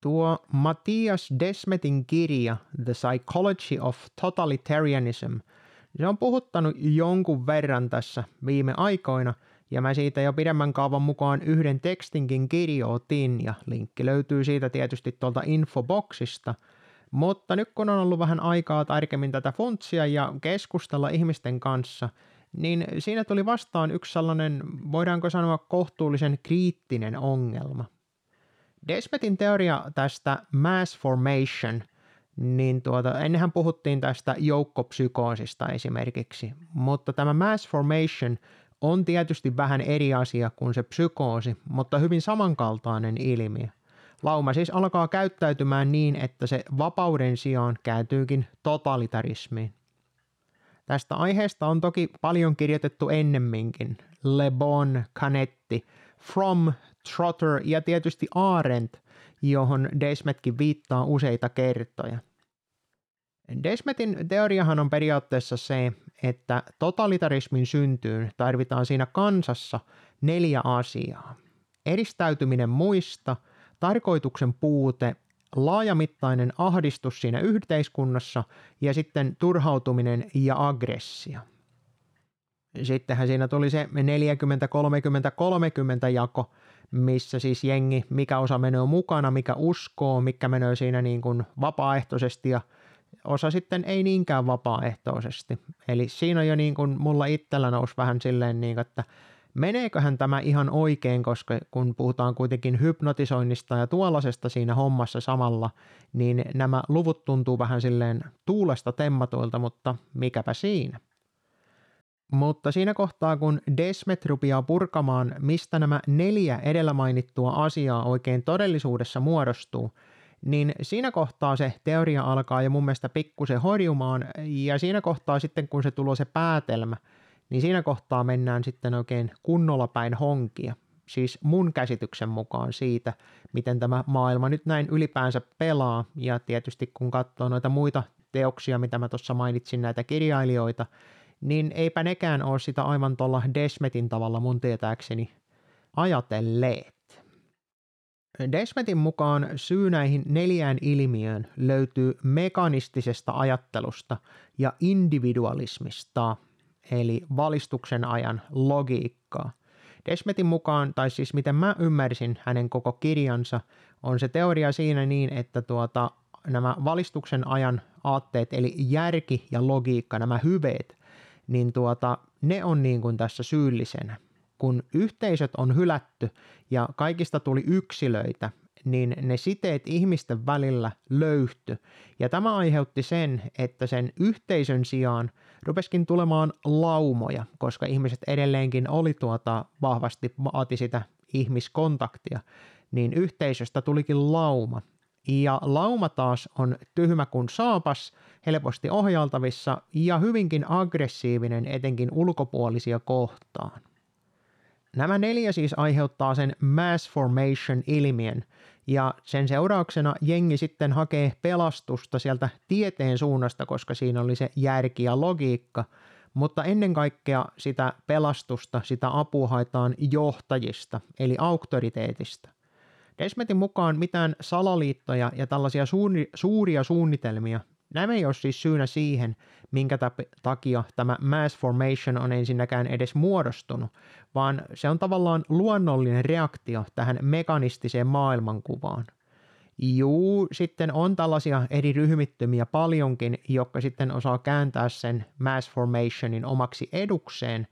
Tuo Matthias Desmetin kirja The Psychology of Totalitarianism, se on puhuttanut jonkun verran tässä viime aikoina, ja mä siitä jo pidemmän kaavan mukaan yhden tekstinkin kirjoitin, ja linkki löytyy siitä tietysti tuolta infoboksista. Mutta nyt kun on ollut vähän aikaa tarkemmin tätä funtsia ja keskustella ihmisten kanssa, niin siinä tuli vastaan yksi sellainen, voidaanko sanoa kohtuullisen kriittinen ongelma. Desmetin teoria tästä mass formation, niin tuota, ennenhän puhuttiin tästä joukkopsykoosista esimerkiksi, mutta tämä mass formation on tietysti vähän eri asia kuin se psykoosi, mutta hyvin samankaltainen ilmiö. Lauma siis alkaa käyttäytymään niin, että se vapauden sijaan kääntyykin totalitarismiin. Tästä aiheesta on toki paljon kirjoitettu ennemminkin. Le Bon, Canetti, From, Trotter ja tietysti Arendt, johon Desmetkin viittaa useita kertoja. Desmetin teoriahan on periaatteessa se, että totalitarismin syntyyn tarvitaan siinä kansassa neljä asiaa. Eristäytyminen muista, tarkoituksen puute, laajamittainen ahdistus siinä yhteiskunnassa ja sitten turhautuminen ja aggressio. Sittenhän siinä tuli se 40-30-30 jako, missä siis jengi, mikä osa menee mukana, mikä uskoo, mikä menee siinä niin kuin vapaaehtoisesti ja osa sitten ei niinkään vapaaehtoisesti. Eli siinä on jo niin kuin mulla itsellä nousi vähän silleen niin, että meneeköhän tämä ihan oikein, koska kun puhutaan kuitenkin hypnotisoinnista ja tuollaisesta siinä hommassa samalla, niin nämä luvut tuntuu vähän silleen tuulesta temmatuilta, mutta mikäpä siinä. Mutta siinä kohtaa, kun Desmet rupeaa purkamaan, mistä nämä neljä edellä mainittua asiaa oikein todellisuudessa muodostuu, niin siinä kohtaa se teoria alkaa jo mun mielestä pikkusen horjumaan, ja siinä kohtaa sitten kun se tulee se päätelmä, niin siinä kohtaa mennään sitten oikein kunnolla päin honkia. Siis mun käsityksen mukaan siitä, miten tämä maailma nyt näin ylipäänsä pelaa, ja tietysti kun katsoo noita muita teoksia, mitä mä tuossa mainitsin, näitä kirjailijoita, niin eipä nekään ole sitä aivan tuolla Desmetin tavalla mun tietääkseni ajatelleet. Desmetin mukaan syy näihin neljään ilmiöön löytyy mekanistisesta ajattelusta ja individualismista, eli valistuksen ajan logiikkaa. Desmetin mukaan, tai siis miten mä ymmärsin hänen koko kirjansa, on se teoria siinä niin, että tuota, nämä valistuksen ajan aatteet, eli järki ja logiikka, nämä hyveet, niin tuota, ne on niin kuin tässä syyllisenä kun yhteisöt on hylätty ja kaikista tuli yksilöitä, niin ne siteet ihmisten välillä löyhty. Ja tämä aiheutti sen, että sen yhteisön sijaan rupeskin tulemaan laumoja, koska ihmiset edelleenkin oli tuota vahvasti vaati sitä ihmiskontaktia, niin yhteisöstä tulikin lauma. Ja lauma taas on tyhmä kuin saapas, helposti ohjaltavissa ja hyvinkin aggressiivinen etenkin ulkopuolisia kohtaan. Nämä neljä siis aiheuttaa sen mass formation ilmiön, ja sen seurauksena jengi sitten hakee pelastusta sieltä tieteen suunnasta, koska siinä oli se järki ja logiikka, mutta ennen kaikkea sitä pelastusta, sitä apua haetaan johtajista, eli auktoriteetista. Desmetin mukaan mitään salaliittoja ja tällaisia suuri, suuria suunnitelmia Nämä ei ole siis syynä siihen, minkä takia tämä mass formation on ensinnäkään edes muodostunut, vaan se on tavallaan luonnollinen reaktio tähän mekanistiseen maailmankuvaan. Juu, sitten on tällaisia eri ryhmittymiä paljonkin, jotka sitten osaa kääntää sen mass formationin omaksi edukseen,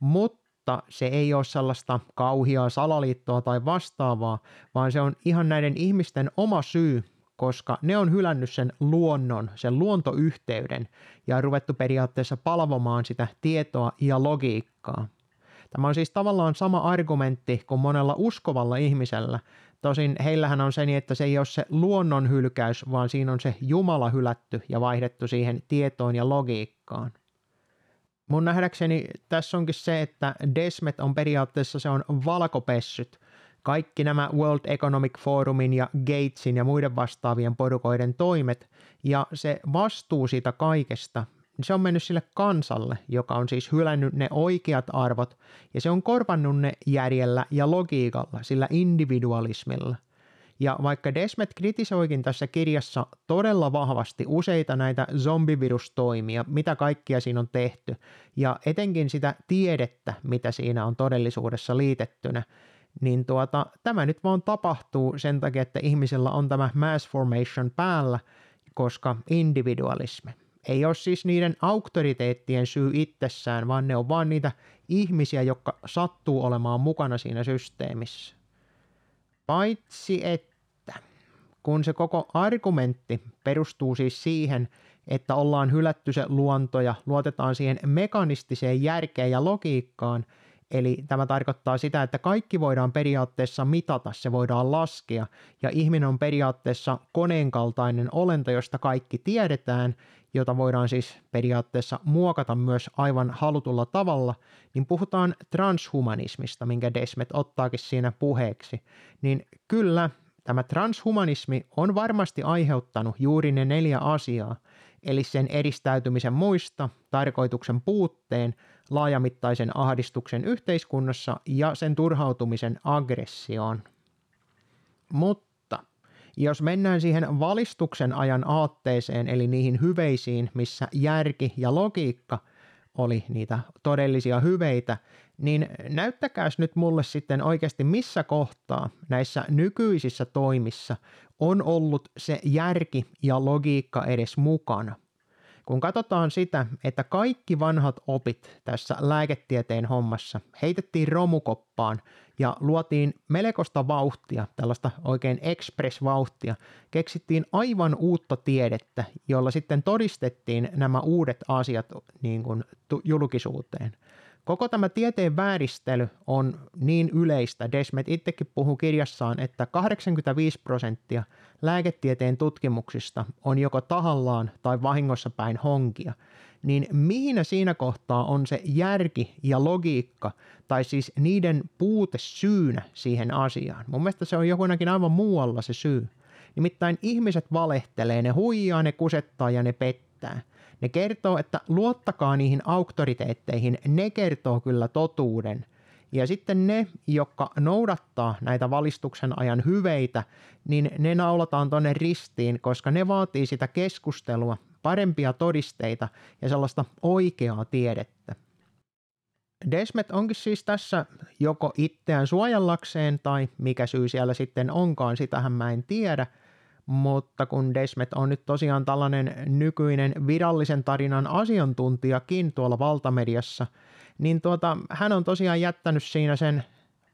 mutta se ei ole sellaista kauhiaa salaliittoa tai vastaavaa, vaan se on ihan näiden ihmisten oma syy, koska ne on hylännyt sen luonnon, sen luontoyhteyden ja ruvettu periaatteessa palvomaan sitä tietoa ja logiikkaa. Tämä on siis tavallaan sama argumentti kuin monella uskovalla ihmisellä, tosin heillähän on se niin, että se ei ole se luonnon hylkäys, vaan siinä on se Jumala hylätty ja vaihdettu siihen tietoon ja logiikkaan. Mun nähdäkseni tässä onkin se, että Desmet on periaatteessa se on valkopessyt, kaikki nämä World Economic Forumin ja Gatesin ja muiden vastaavien porukoiden toimet. Ja se vastuu siitä kaikesta, se on mennyt sille kansalle, joka on siis hylännyt ne oikeat arvot. Ja se on korvannut ne järjellä ja logiikalla, sillä individualismilla. Ja vaikka Desmet kritisoikin tässä kirjassa todella vahvasti useita näitä zombivirustoimia, mitä kaikkia siinä on tehty, ja etenkin sitä tiedettä, mitä siinä on todellisuudessa liitettynä, niin tuota, tämä nyt vaan tapahtuu sen takia, että ihmisillä on tämä mass formation päällä, koska individualismi. Ei ole siis niiden auktoriteettien syy itsessään, vaan ne on vaan niitä ihmisiä, jotka sattuu olemaan mukana siinä systeemissä. Paitsi että kun se koko argumentti perustuu siis siihen, että ollaan hylätty se luonto ja luotetaan siihen mekanistiseen järkeen ja logiikkaan, Eli tämä tarkoittaa sitä, että kaikki voidaan periaatteessa mitata, se voidaan laskea, ja ihminen on periaatteessa koneen kaltainen olento, josta kaikki tiedetään, jota voidaan siis periaatteessa muokata myös aivan halutulla tavalla, niin puhutaan transhumanismista, minkä Desmet ottaakin siinä puheeksi. Niin kyllä, tämä transhumanismi on varmasti aiheuttanut juuri ne neljä asiaa, eli sen eristäytymisen muista, tarkoituksen puutteen, laajamittaisen ahdistuksen yhteiskunnassa ja sen turhautumisen aggressioon. Mutta jos mennään siihen valistuksen ajan aatteeseen, eli niihin hyveisiin, missä järki ja logiikka oli niitä todellisia hyveitä, niin näyttäkääs nyt mulle sitten oikeasti missä kohtaa näissä nykyisissä toimissa on ollut se järki ja logiikka edes mukana. Kun katsotaan sitä, että kaikki vanhat opit tässä lääketieteen hommassa heitettiin romukoppaan ja luotiin melkoista vauhtia, tällaista oikein express-vauhtia, keksittiin aivan uutta tiedettä, jolla sitten todistettiin nämä uudet asiat niin kuin julkisuuteen – Koko tämä tieteen vääristely on niin yleistä, Desmet itsekin puhuu kirjassaan, että 85 prosenttia lääketieteen tutkimuksista on joko tahallaan tai vahingossa päin honkia, niin mihin siinä kohtaa on se järki ja logiikka, tai siis niiden puute syynä siihen asiaan? Mun mielestä se on jokunakin aivan muualla se syy. Nimittäin ihmiset valehtelee, ne huijaa, ne kusettaa ja ne pettää – ne kertoo, että luottakaa niihin auktoriteetteihin, ne kertoo kyllä totuuden. Ja sitten ne, jotka noudattaa näitä valistuksen ajan hyveitä, niin ne naulataan tonne ristiin, koska ne vaatii sitä keskustelua, parempia todisteita ja sellaista oikeaa tiedettä. Desmet onkin siis tässä joko itseään suojallakseen tai mikä syy siellä sitten onkaan, sitähän mä en tiedä – mutta kun Desmet on nyt tosiaan tällainen nykyinen virallisen tarinan asiantuntijakin tuolla valtamediassa, niin tuota, hän on tosiaan jättänyt siinä sen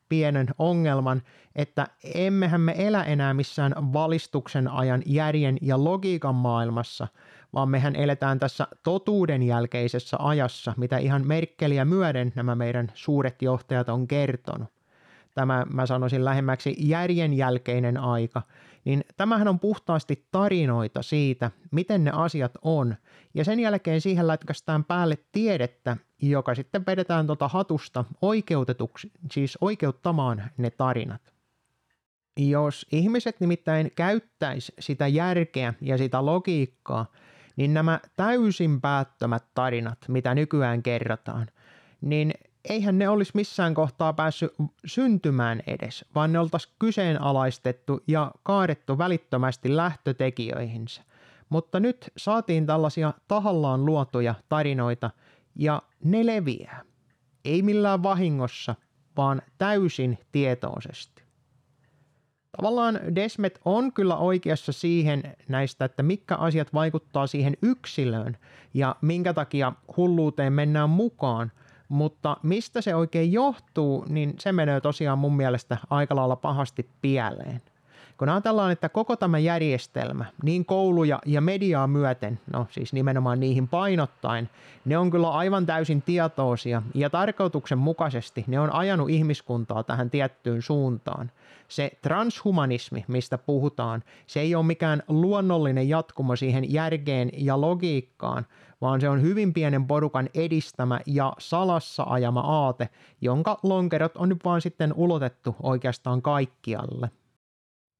pienen ongelman, että emmehän me elä enää missään valistuksen ajan järjen ja logiikan maailmassa, vaan mehän eletään tässä totuuden jälkeisessä ajassa, mitä ihan Merkeliä myöden nämä meidän suuret johtajat on kertonut. Tämä mä sanoisin lähemmäksi järjen jälkeinen aika, niin tämähän on puhtaasti tarinoita siitä, miten ne asiat on, ja sen jälkeen siihen lätkästään päälle tiedettä, joka sitten vedetään tuota hatusta oikeutetuksi, siis oikeuttamaan ne tarinat. Jos ihmiset nimittäin käyttäisi sitä järkeä ja sitä logiikkaa, niin nämä täysin päättömät tarinat, mitä nykyään kerrotaan, niin eihän ne olisi missään kohtaa päässyt syntymään edes, vaan ne oltaisiin kyseenalaistettu ja kaadettu välittömästi lähtötekijöihinsä. Mutta nyt saatiin tällaisia tahallaan luotuja tarinoita ja ne leviää. Ei millään vahingossa, vaan täysin tietoisesti. Tavallaan Desmet on kyllä oikeassa siihen näistä, että mitkä asiat vaikuttaa siihen yksilöön ja minkä takia hulluuteen mennään mukaan – mutta mistä se oikein johtuu, niin se menee tosiaan mun mielestä aika lailla pahasti pieleen. Kun ajatellaan, että koko tämä järjestelmä, niin kouluja ja mediaa myöten, no siis nimenomaan niihin painottain, ne on kyllä aivan täysin tietoisia ja tarkoituksenmukaisesti ne on ajanut ihmiskuntaa tähän tiettyyn suuntaan. Se transhumanismi, mistä puhutaan, se ei ole mikään luonnollinen jatkumo siihen järkeen ja logiikkaan, vaan se on hyvin pienen porukan edistämä ja salassa ajama aate, jonka lonkerot on nyt vaan sitten ulotettu oikeastaan kaikkialle.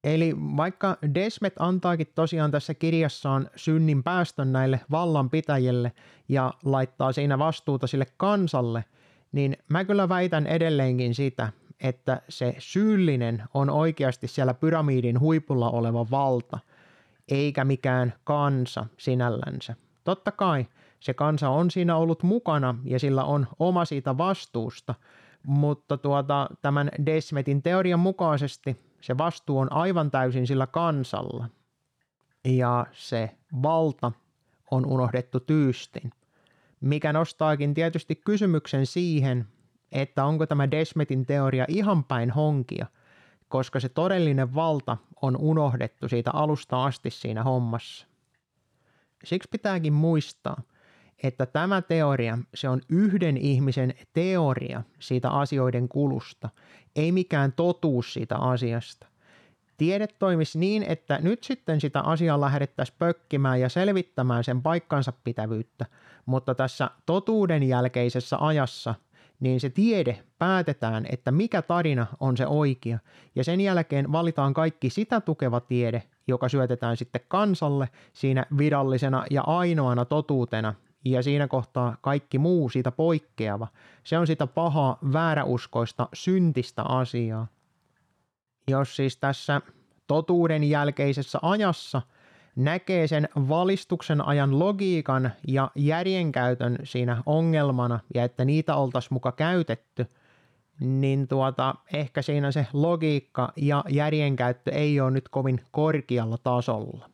Eli vaikka Desmet antaakin tosiaan tässä kirjassaan synnin päästön näille vallanpitäjille ja laittaa siinä vastuuta sille kansalle, niin mä kyllä väitän edelleenkin sitä, että se syyllinen on oikeasti siellä pyramidin huipulla oleva valta, eikä mikään kansa sinällänsä. Totta kai se kansa on siinä ollut mukana ja sillä on oma siitä vastuusta, mutta tuota, tämän Desmetin teorian mukaisesti se vastuu on aivan täysin sillä kansalla. Ja se valta on unohdettu tyystin, mikä nostaakin tietysti kysymyksen siihen, että onko tämä Desmetin teoria ihan päin honkia, koska se todellinen valta on unohdettu siitä alusta asti siinä hommassa. Siksi pitääkin muistaa, että tämä teoria, se on yhden ihmisen teoria siitä asioiden kulusta, ei mikään totuus siitä asiasta. Tiede toimisi niin, että nyt sitten sitä asiaa lähdettäisiin pökkimään ja selvittämään sen paikkansa pitävyyttä, mutta tässä totuuden jälkeisessä ajassa niin se tiede päätetään, että mikä tarina on se oikea, ja sen jälkeen valitaan kaikki sitä tukeva tiede, joka syötetään sitten kansalle siinä virallisena ja ainoana totuutena, ja siinä kohtaa kaikki muu siitä poikkeava. Se on sitä pahaa, vääräuskoista, syntistä asiaa. Jos siis tässä totuuden jälkeisessä ajassa näkee sen valistuksen ajan logiikan ja järjenkäytön siinä ongelmana ja että niitä oltaisiin muka käytetty, niin tuota, ehkä siinä se logiikka ja järjenkäyttö ei ole nyt kovin korkealla tasolla.